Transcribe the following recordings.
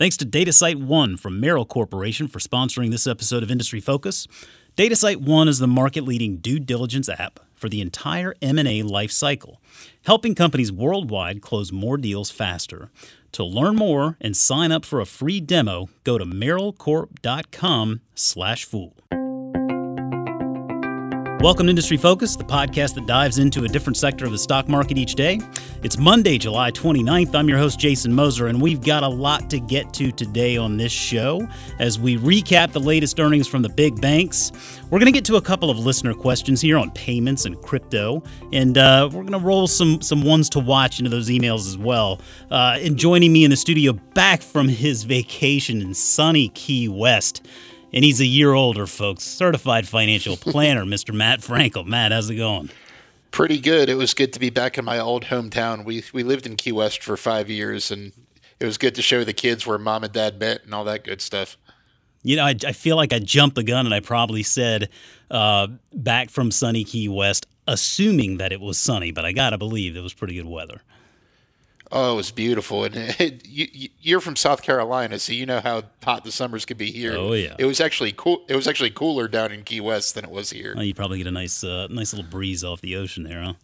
Thanks to DataSite One from Merrill Corporation for sponsoring this episode of Industry Focus. DataSite One is the market-leading due diligence app for the entire M&A life cycle, helping companies worldwide close more deals faster. To learn more and sign up for a free demo, go to merrillcorp.com/fool. Welcome to Industry Focus, the podcast that dives into a different sector of the stock market each day. It's Monday, July 29th. I'm your host, Jason Moser, and we've got a lot to get to today on this show as we recap the latest earnings from the big banks. We're going to get to a couple of listener questions here on payments and crypto, and uh, we're going to roll some, some ones to watch into those emails as well. Uh, and joining me in the studio back from his vacation in sunny Key West and he's a year older, folks. Certified financial planner, Mr. Matt Frankel. Matt, how's it going? Pretty good. It was good to be back in my old hometown. We we lived in Key West for five years, and it was good to show the kids where mom and dad met and all that good stuff. You know, I, I feel like I jumped the gun, and I probably said uh, back from sunny Key West, assuming that it was sunny, but I gotta believe it was pretty good weather. Oh, it was beautiful, and it, you, you're from South Carolina, so you know how hot the summers could be here. Oh yeah, it was actually cool. It was actually cooler down in Key West than it was here. Oh, you probably get a nice, uh, nice little breeze off the ocean there, huh?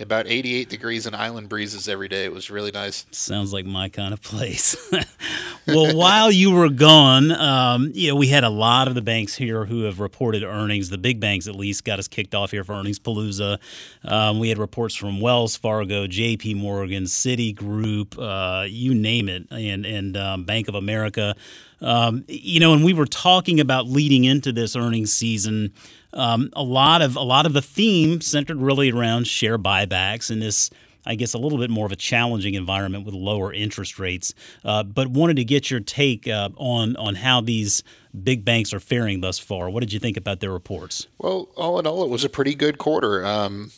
about 88 degrees and island breezes every day. It was really nice. Sounds like my kind of place. well, while you were gone, um, you know, we had a lot of the banks here who have reported earnings. The big banks, at least, got us kicked off here for earnings palooza. Um, we had reports from Wells Fargo, J.P. Morgan, Citigroup, uh, you name it, and and um, Bank of America. Um, you know, and we were talking about leading into this earnings season um, a lot of a lot of the theme centered really around share buybacks and this. I guess a little bit more of a challenging environment with lower interest rates, uh, but wanted to get your take uh, on on how these big banks are faring thus far. What did you think about their reports? Well, all in all, it was a pretty good quarter. Um,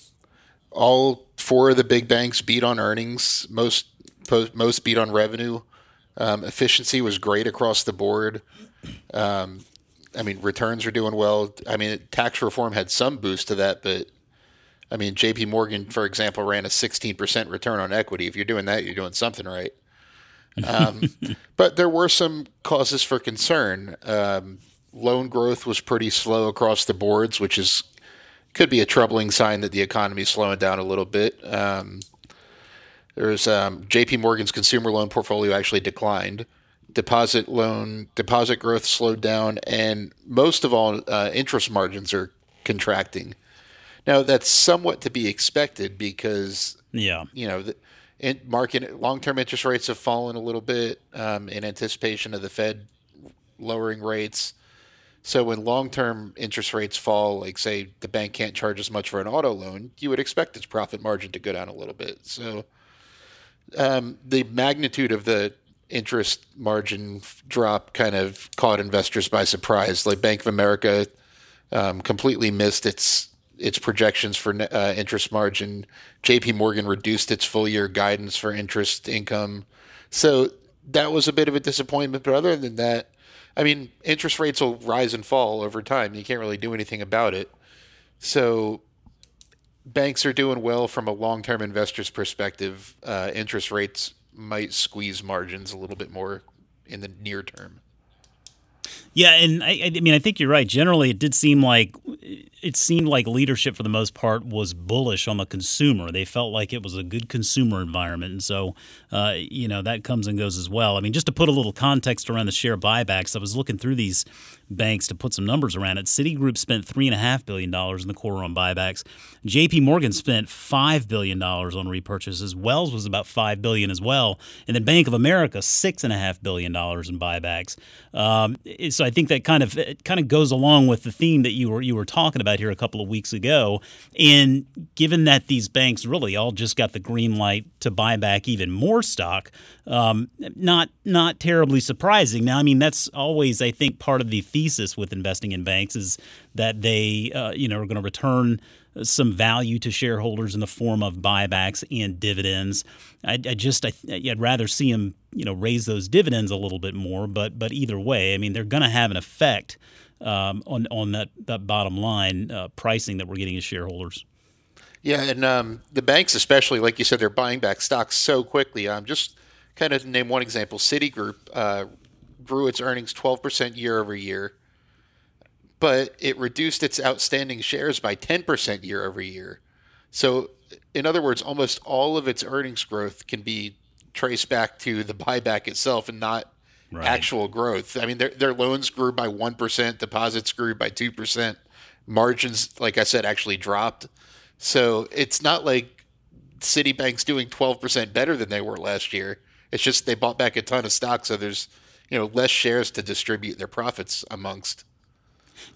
all four of the big banks beat on earnings. Most most beat on revenue. Um, efficiency was great across the board. Um, I mean, returns are doing well. I mean, tax reform had some boost to that, but I mean, J.P. Morgan, for example, ran a 16% return on equity. If you're doing that, you're doing something right. Um, but there were some causes for concern. Um, loan growth was pretty slow across the boards, which is could be a troubling sign that the economy is slowing down a little bit. Um, there's um, J.P. Morgan's consumer loan portfolio actually declined deposit loan deposit growth slowed down, and most of all, uh, interest margins are contracting. Now that's somewhat to be expected because yeah, you know the in market long term interest rates have fallen a little bit um, in anticipation of the Fed lowering rates. So when long term interest rates fall, like say the bank can't charge as much for an auto loan, you would expect its profit margin to go down a little bit. So um, the magnitude of the interest margin drop kind of caught investors by surprise. Like Bank of America um, completely missed its its projections for uh, interest margin. J.P. Morgan reduced its full year guidance for interest income. So that was a bit of a disappointment. But other than that, I mean, interest rates will rise and fall over time. You can't really do anything about it. So banks are doing well from a long term investor's perspective. Uh, interest rates might squeeze margins a little bit more in the near term. Yeah, and I, I mean, I think you're right. Generally, it did seem like it seemed like leadership for the most part was bullish on the consumer. They felt like it was a good consumer environment, and so uh, you know that comes and goes as well. I mean, just to put a little context around the share buybacks, I was looking through these banks to put some numbers around it. Citigroup spent three and a half billion dollars in the quarter on buybacks. J.P. Morgan spent five billion dollars on repurchases. Wells was about five billion as well, and then Bank of America six and a half billion dollars in buybacks. Um, so I think that kind of kind of goes along with the theme that you were you were talking about about here a couple of weeks ago. And given that these banks really all just got the green light to buy back even more stock, um, not not terribly surprising. Now, I mean, that's always I think part of the thesis with investing in banks is that they uh, you know are going to return some value to shareholders in the form of buybacks and dividends. I, I just I, would rather see them you know raise those dividends a little bit more, but but either way, I mean they're going to have an effect um, on on that that bottom line uh, pricing that we're getting as shareholders. Yeah, and um, the banks, especially like you said, they're buying back stocks so quickly. Um, just kind of name one example, Citigroup uh, grew its earnings 12% year over year, but it reduced its outstanding shares by 10% year over year. So, in other words, almost all of its earnings growth can be traced back to the buyback itself and not right. actual growth. I mean, their, their loans grew by 1%, deposits grew by 2%, margins, like I said, actually dropped. So, it's not like Citibank's doing 12% better than they were last year. It's just they bought back a ton of stock, so there's you know less shares to distribute their profits amongst.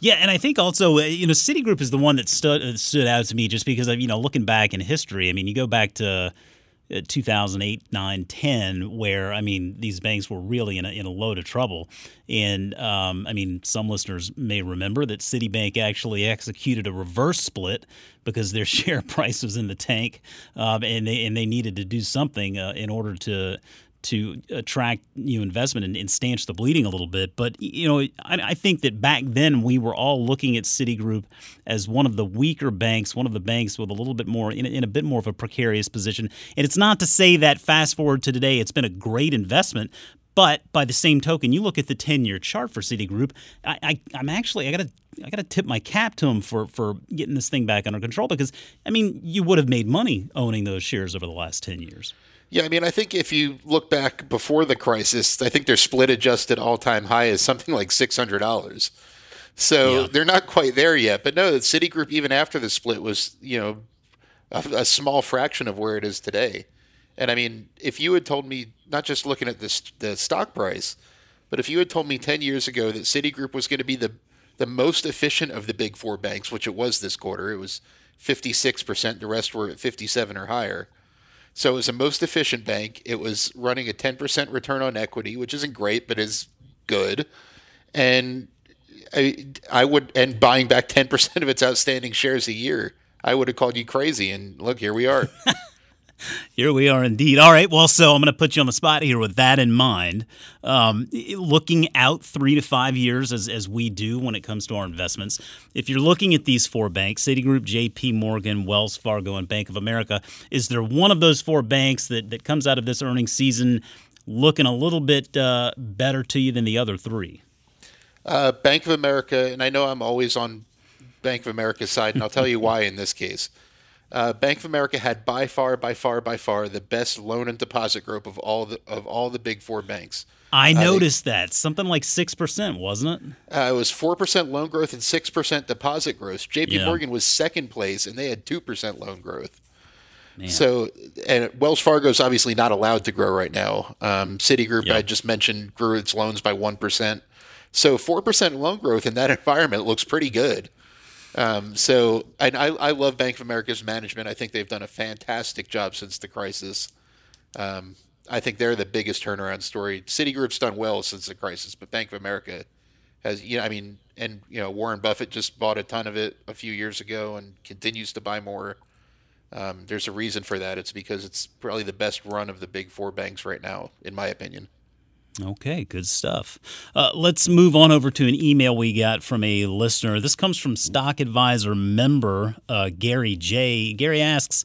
Yeah, and I think also uh, you know Citigroup is the one that stood uh, stood out to me just because of you know looking back in history. I mean, you go back to 2008, 9, 10, where, I mean, these banks were really in a, in a load of trouble. And, um, I mean, some listeners may remember that Citibank actually executed a reverse split because their share price was in the tank um, and, they, and they needed to do something uh, in order to to attract new investment and, and, stanch the bleeding a little bit. But you know, I, I, think that back then we were all looking at Citigroup as one of the weaker banks, one of the banks with a little bit more in, in a bit more of a precarious position. And it's not to say that fast forward to today, it's been a great investment. But by the same token, you look at the ten-year chart for Citigroup. I, I, I'm actually I got to I got to tip my cap to them for for getting this thing back under control because I mean you would have made money owning those shares over the last ten years. Yeah, I mean, I think if you look back before the crisis, I think their split adjusted all time high is something like six hundred dollars. So yeah. they're not quite there yet. But no, the Citigroup even after the split was you know a, a, small fraction of where it is today. And I mean, if you had told me not just looking at the the stock price, but if you had told me ten years ago that Citigroup was going to be the the most efficient of the big four banks, which it was this quarter, it was fifty six percent. The rest were at fifty seven or higher so it was the most efficient bank. It was running a 10% return on equity, which isn't great, but is good. And I, I would, and buying back 10% of its outstanding shares a year, I would have called you crazy. And look, here we are. Here we are indeed. All right. Well, so I'm going to put you on the spot here with that in mind. Um, looking out three to five years as, as we do when it comes to our investments, if you're looking at these four banks Citigroup, JP Morgan, Wells Fargo, and Bank of America, is there one of those four banks that, that comes out of this earnings season looking a little bit uh, better to you than the other three? Uh, Bank of America, and I know I'm always on Bank of America's side, and I'll tell you why in this case. Uh, Bank of America had by far, by far, by far the best loan and deposit growth of all the of all the big four banks. I uh, noticed they, that something like six percent, wasn't it? Uh, it was four percent loan growth and six percent deposit growth. J.P. Yeah. Morgan was second place, and they had two percent loan growth. Man. So, and Wells Fargo is obviously not allowed to grow right now. Um, Citigroup, yep. I just mentioned, grew its loans by one percent. So, four percent loan growth in that environment looks pretty good. Um, so I, I love Bank of America's management. I think they've done a fantastic job since the crisis. Um, I think they're the biggest turnaround story. Citigroup's done well since the crisis, but Bank of America has, you know, I mean, and you know, Warren Buffett just bought a ton of it a few years ago and continues to buy more. Um, there's a reason for that. It's because it's probably the best run of the big four banks right now, in my opinion. Okay, good stuff. Uh, let's move on over to an email we got from a listener. This comes from Stock Advisor member uh, Gary J. Gary asks,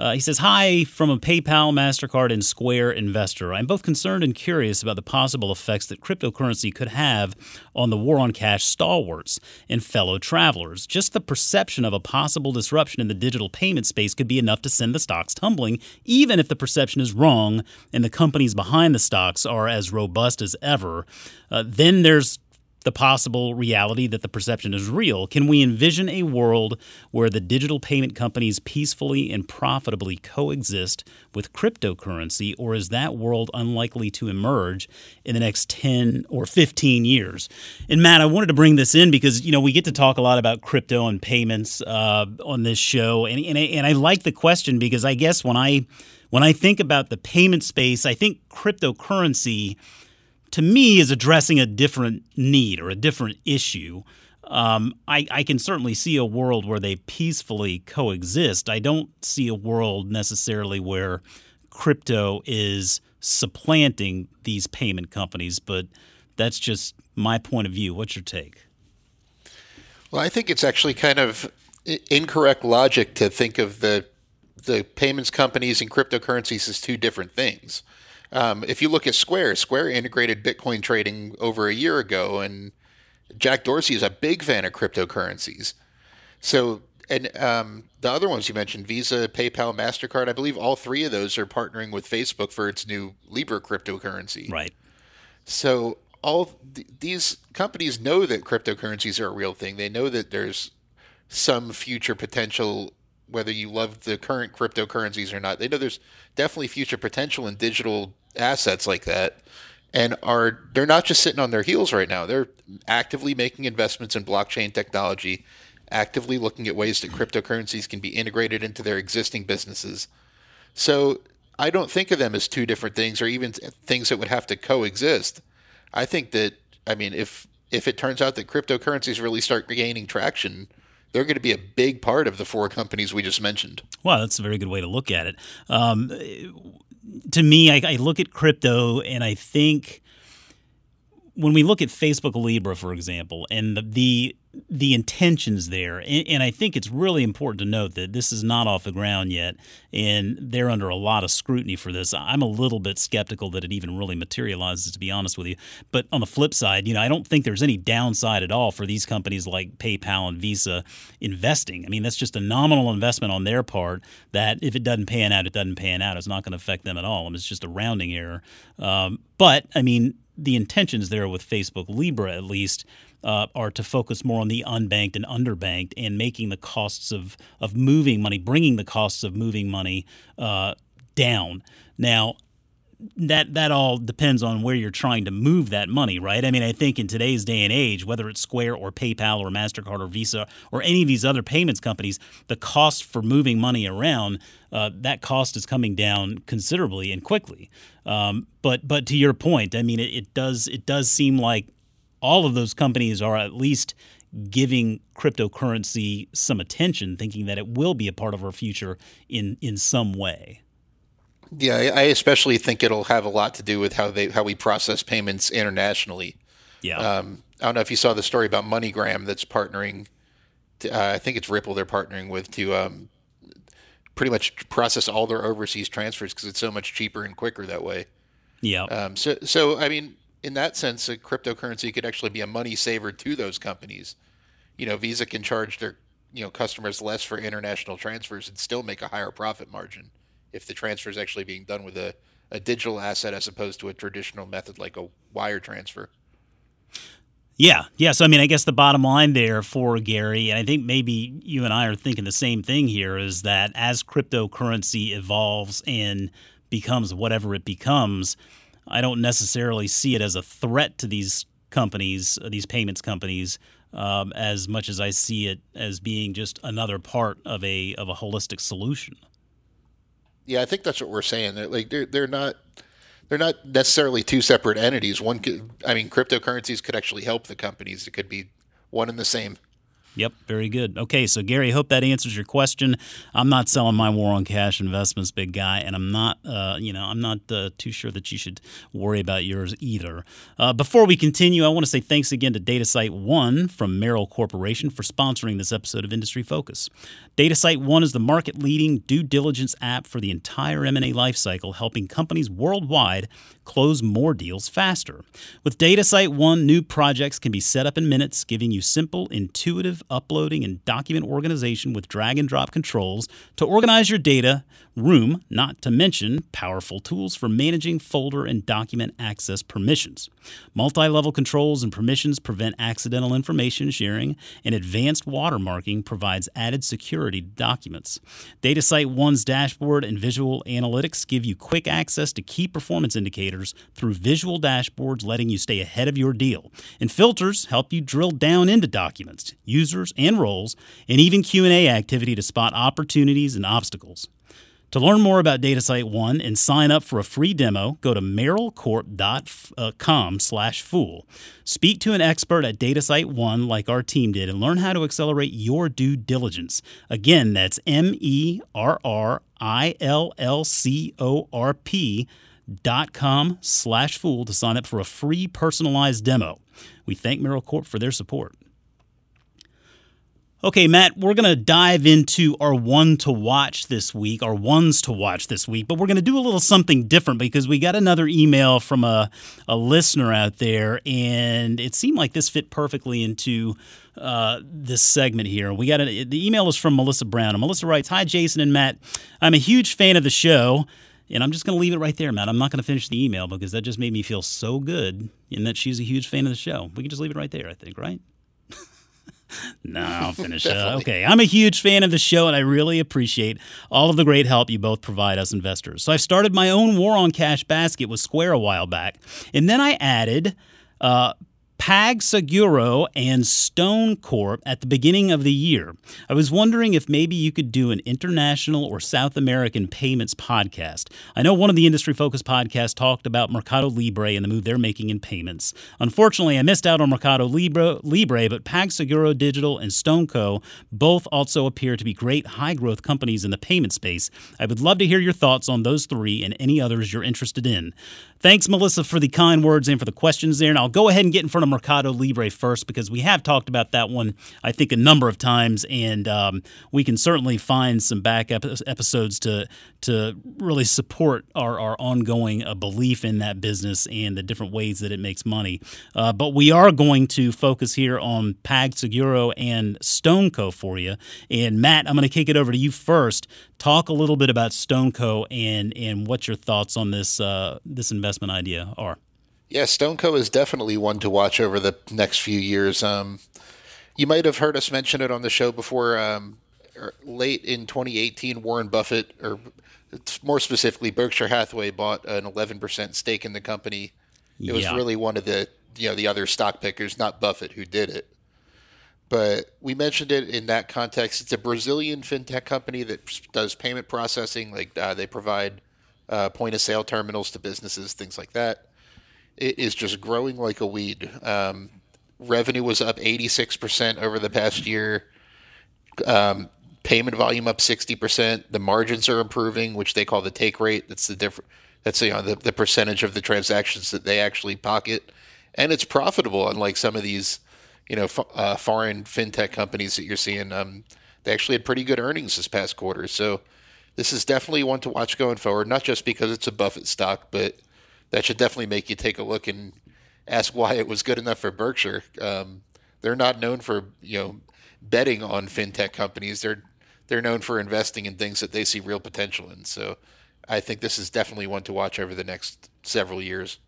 uh, he says, Hi from a PayPal, MasterCard, and Square investor. I'm both concerned and curious about the possible effects that cryptocurrency could have on the war on cash stalwarts and fellow travelers. Just the perception of a possible disruption in the digital payment space could be enough to send the stocks tumbling, even if the perception is wrong and the companies behind the stocks are as robust as ever. Uh, then there's the possible reality that the perception is real? Can we envision a world where the digital payment companies peacefully and profitably coexist with cryptocurrency, or is that world unlikely to emerge in the next 10 or 15 years? And Matt, I wanted to bring this in because, you know, we get to talk a lot about crypto and payments uh, on this show. And, and, I, and I like the question because I guess when I when I think about the payment space, I think cryptocurrency – to me is addressing a different need or a different issue. Um, I, I, can certainly see a world where they peacefully coexist. I don't see a world necessarily where crypto is supplanting these payment companies, but that's just my point of view. What's your take? Well, I think it's actually kind of incorrect logic to think of the the payments companies and cryptocurrencies as two different things. Um, if you look at Square, Square integrated Bitcoin trading over a year ago, and Jack Dorsey is a big fan of cryptocurrencies. So, and um, the other ones you mentioned, Visa, PayPal, Mastercard, I believe all three of those are partnering with Facebook for its new Libra cryptocurrency. Right. So all th- these companies know that cryptocurrencies are a real thing. They know that there's some future potential whether you love the current cryptocurrencies or not. They know there's definitely future potential in digital assets like that and are they're not just sitting on their heels right now. They're actively making investments in blockchain technology, actively looking at ways that cryptocurrencies can be integrated into their existing businesses. So I don't think of them as two different things or even things that would have to coexist. I think that I mean if if it turns out that cryptocurrencies really start gaining traction, they're going to be a big part of the four companies we just mentioned. Wow, that's a very good way to look at it. Um, to me, I, I look at crypto and I think when we look at Facebook Libra, for example, and the, the the intentions there. And, and, I think it's really important to note that this is not off the ground yet, and they're under a lot of scrutiny for this. I'm a little bit skeptical that it even really materializes, to be honest with you. But on the flip side, you know, I don't think there's any downside at all for these companies like PayPal and Visa investing. I mean, that's just a nominal investment on their part that if it doesn't pan out, it doesn't pan out. It's not going to affect them at all. I mean, it's just a rounding error. Um, but, I mean, the intentions there with Facebook Libra, at least, uh, are to focus more on the unbanked and underbanked and making the costs of, of moving money, bringing the costs of moving money uh, down. Now, that that all depends on where you're trying to move that money, right? I mean, I think in today's day and age, whether it's Square or PayPal or Mastercard or Visa or any of these other payments companies, the cost for moving money around uh, that cost is coming down considerably and quickly. Um, but but to your point, I mean, it, it does it does seem like all of those companies are at least giving cryptocurrency some attention, thinking that it will be a part of our future in in some way. Yeah, I especially think it'll have a lot to do with how they how we process payments internationally. Yeah. Um, I don't know if you saw the story about MoneyGram that's partnering. To, uh, I think it's Ripple they're partnering with to um, pretty much process all their overseas transfers because it's so much cheaper and quicker that way. Yeah. Um, so so I mean, in that sense, a cryptocurrency could actually be a money saver to those companies. You know, Visa can charge their you know customers less for international transfers and still make a higher profit margin if the transfer is actually being done with a, a digital asset as opposed to a traditional method like a wire transfer. Yeah, yeah. So I mean, I guess the bottom line there for Gary, and I think maybe you and I are thinking the same thing here, is that as cryptocurrency evolves and becomes whatever it becomes, I don't necessarily see it as a threat to these companies, uh, these payments companies, um, as much as I see it as being just another part of a of a holistic solution. Yeah, I think that's what we're saying. They're like they're they're not they're not necessarily two separate entities. One could, I mean, cryptocurrencies could actually help the companies. It could be one and the same. Yep, very good. Okay, so Gary, hope that answers your question. I'm not selling my war on cash investments, big guy, and I'm not, uh, you know, I'm not uh, too sure that you should worry about yours either. Uh, before we continue, I want to say thanks again to DataSite One from Merrill Corporation for sponsoring this episode of Industry Focus. DataSite One is the market-leading due diligence app for the entire M&A lifecycle, helping companies worldwide close more deals faster. With DataSite One, new projects can be set up in minutes, giving you simple, intuitive uploading and document organization with drag and drop controls to organize your data room, not to mention powerful tools for managing folder and document access permissions. Multi level controls and permissions prevent accidental information sharing, and advanced watermarking provides added security to documents. DataSite One's dashboard and visual analytics give you quick access to key performance indicators through visual dashboards, letting you stay ahead of your deal. And filters help you drill down into documents, users, and roles, and even Q&A activity to spot opportunities and obstacles. To learn more about DataSite One and sign up for a free demo, go to merrillcorp.com uh, slash fool. Speak to an expert at DataSite One like our team did and learn how to accelerate your due diligence. Again, that's M-E-R-R-I-L-L-C-O-R-P dot com slash fool to sign up for a free personalized demo. We thank Merrill Corp for their support. Okay, Matt, we're going to dive into our one to watch this week, our ones to watch this week, but we're going to do a little something different because we got another email from a, a listener out there, and it seemed like this fit perfectly into uh, this segment here. We got a, the email is from Melissa Brown, and Melissa writes, "Hi, Jason and Matt. I'm a huge fan of the show." And I'm just going to leave it right there, Matt. I'm not going to finish the email because that just made me feel so good in that she's a huge fan of the show. We can just leave it right there, I think, right? no, I'll finish. uh, okay, I'm a huge fan of the show, and I really appreciate all of the great help you both provide us investors. So I've started my own war on cash basket with Square a while back, and then I added. Uh, PagSeguro and StoneCo at the beginning of the year. I was wondering if maybe you could do an international or South American payments podcast. I know one of the industry focused podcasts talked about Mercado Libre and the move they're making in payments. Unfortunately, I missed out on Mercado Libre, Libre but PagSeguro Digital and StoneCo both also appear to be great high growth companies in the payment space. I would love to hear your thoughts on those three and any others you're interested in. Thanks, Melissa, for the kind words and for the questions there. And I'll go ahead and get in front of Mercado Libre first because we have talked about that one, I think, a number of times, and um, we can certainly find some back episodes to to really support our, our ongoing uh, belief in that business and the different ways that it makes money. Uh, but we are going to focus here on PagSeguro and StoneCo for you. And Matt, I'm going to kick it over to you first. Talk a little bit about StoneCo and and what your thoughts on this uh, this investment idea are. Yeah, StoneCo is definitely one to watch over the next few years. Um, you might have heard us mention it on the show before. Um, er, late in 2018, Warren Buffett, or more specifically, Berkshire Hathaway, bought an 11% stake in the company. It yeah. was really one of the you know the other stock pickers, not Buffett, who did it. But we mentioned it in that context. It's a Brazilian fintech company that does payment processing. Like uh, they provide uh, point of sale terminals to businesses, things like that. It is just growing like a weed. Um, revenue was up 86% over the past year. Um, payment volume up 60%. The margins are improving, which they call the take rate. That's the different. That's you know, the, the percentage of the transactions that they actually pocket, and it's profitable. Unlike some of these, you know, f- uh, foreign fintech companies that you're seeing, um, they actually had pretty good earnings this past quarter. So this is definitely one to watch going forward, not just because it's a Buffett stock, but that should definitely make you take a look and ask why it was good enough for Berkshire. Um, they're not known for you know betting on fintech companies. They're they're known for investing in things that they see real potential in. So I think this is definitely one to watch over the next several years.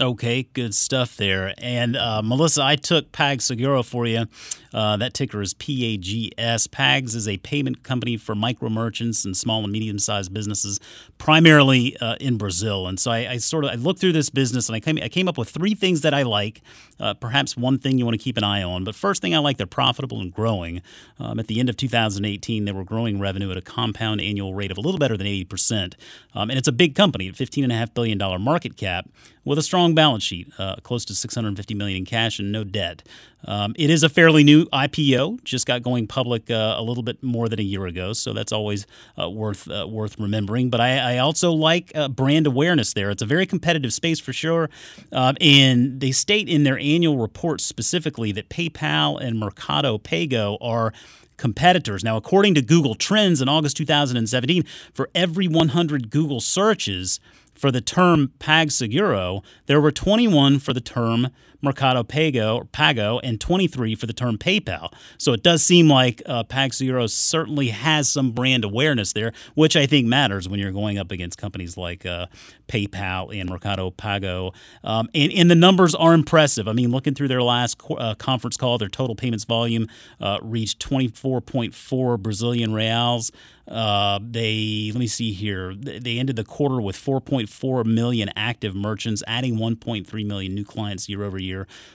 Okay, good stuff there. And uh, Melissa, I took PagSeguro for you. Uh, that ticker is PAGS. PAGS is a payment company for micro merchants and small and medium sized businesses, primarily uh, in Brazil. And so I, I, sort of I looked through this business and I came I came up with three things that I like. Uh, perhaps one thing you want to keep an eye on. But first thing I like, they're profitable and growing. Um, at the end of 2018, they were growing revenue at a compound annual rate of a little better than 80 percent. Um, and it's a big company, at 15.5 billion dollar market cap with a strong balance sheet, uh, close to 650 million in cash and no debt. Um, it is a fairly new IPO, just got going public uh, a little bit more than a year ago, so that's always uh, worth uh, worth remembering. But I, I also like uh, brand awareness there. It's a very competitive space for sure, um, and they state in their annual report specifically that PayPal and Mercado Pago are competitors. Now, according to Google Trends in August 2017, for every 100 Google searches for the term PagSeguro, there were 21 for the term Mercado Pago Pago and 23 for the term PayPal. So it does seem like uh, PagSeguro certainly has some brand awareness there, which I think matters when you're going up against companies like uh, PayPal and Mercado Pago. Um, and, and, the numbers are impressive. I mean, looking through their last uh, conference call, their total payments volume uh, reached 24.4 Brazilian reals. Uh, they let me see here. They ended the quarter with 4.4 million active merchants, adding 1.3 million new clients year over year.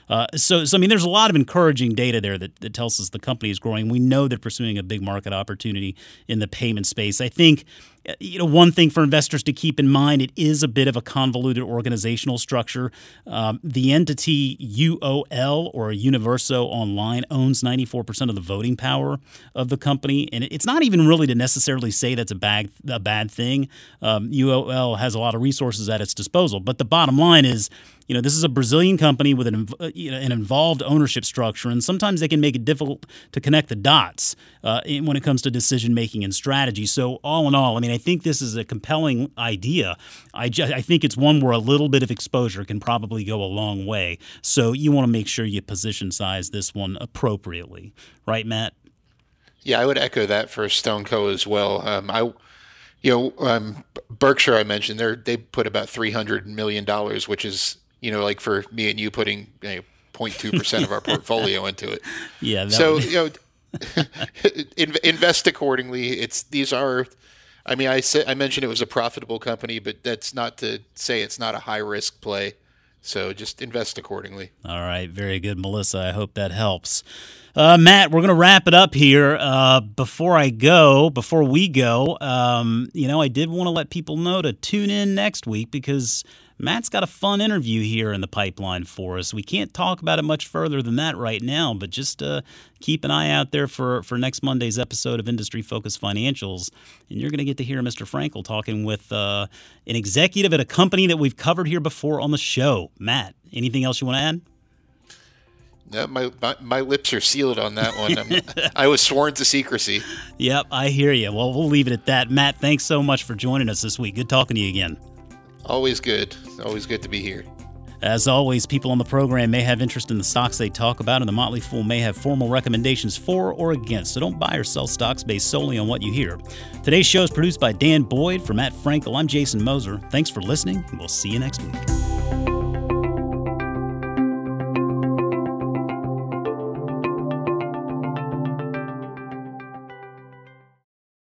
Uh, so, so I mean, there's a lot of encouraging data there that, that tells us the company is growing. We know they're pursuing a big market opportunity in the payment space. I think you know, one thing for investors to keep in mind, it is a bit of a convoluted organizational structure. Um, the entity UOL or Universo Online owns 94% of the voting power of the company. And it's not even really to necessarily say that's a bad, a bad thing. Um, UOL has a lot of resources at its disposal. But the bottom line is you know, this is a Brazilian company with an, uh, you know, an involved ownership structure, and sometimes they can make it difficult to connect the dots uh, when it comes to decision making and strategy. So, all in all, I mean, I think this is a compelling idea. I, just, I think it's one where a little bit of exposure can probably go a long way. So, you want to make sure you position size this one appropriately, right, Matt? Yeah, I would echo that for StoneCo as well. Um, I you know, um, Berkshire I mentioned they they put about three hundred million dollars, which is you know like for me and you putting you know, 0.2 percent of our portfolio into it. Yeah. So you know, invest accordingly. It's these are. I mean, I said I mentioned it was a profitable company, but that's not to say it's not a high risk play. So just invest accordingly. All right, very good, Melissa. I hope that helps. Uh, Matt, we're going to wrap it up here. Uh, before I go, before we go, um, you know, I did want to let people know to tune in next week because Matt's got a fun interview here in the pipeline for us. We can't talk about it much further than that right now, but just uh, keep an eye out there for, for next Monday's episode of Industry Focused Financials. And you're going to get to hear Mr. Frankel talking with uh, an executive at a company that we've covered here before on the show. Matt, anything else you want to add? No, my, my, my lips are sealed on that one. i was sworn to secrecy. Yep, I hear you. Well, we'll leave it at that. Matt, thanks so much for joining us this week. Good talking to you again. Always good. Always good to be here. As always, people on the program may have interest in the stocks they talk about, and the Motley Fool may have formal recommendations for or against, so don't buy or sell stocks based solely on what you hear. Today's show is produced by Dan Boyd. For Matt Frankel, I'm Jason Moser. Thanks for listening, and we'll see you next week.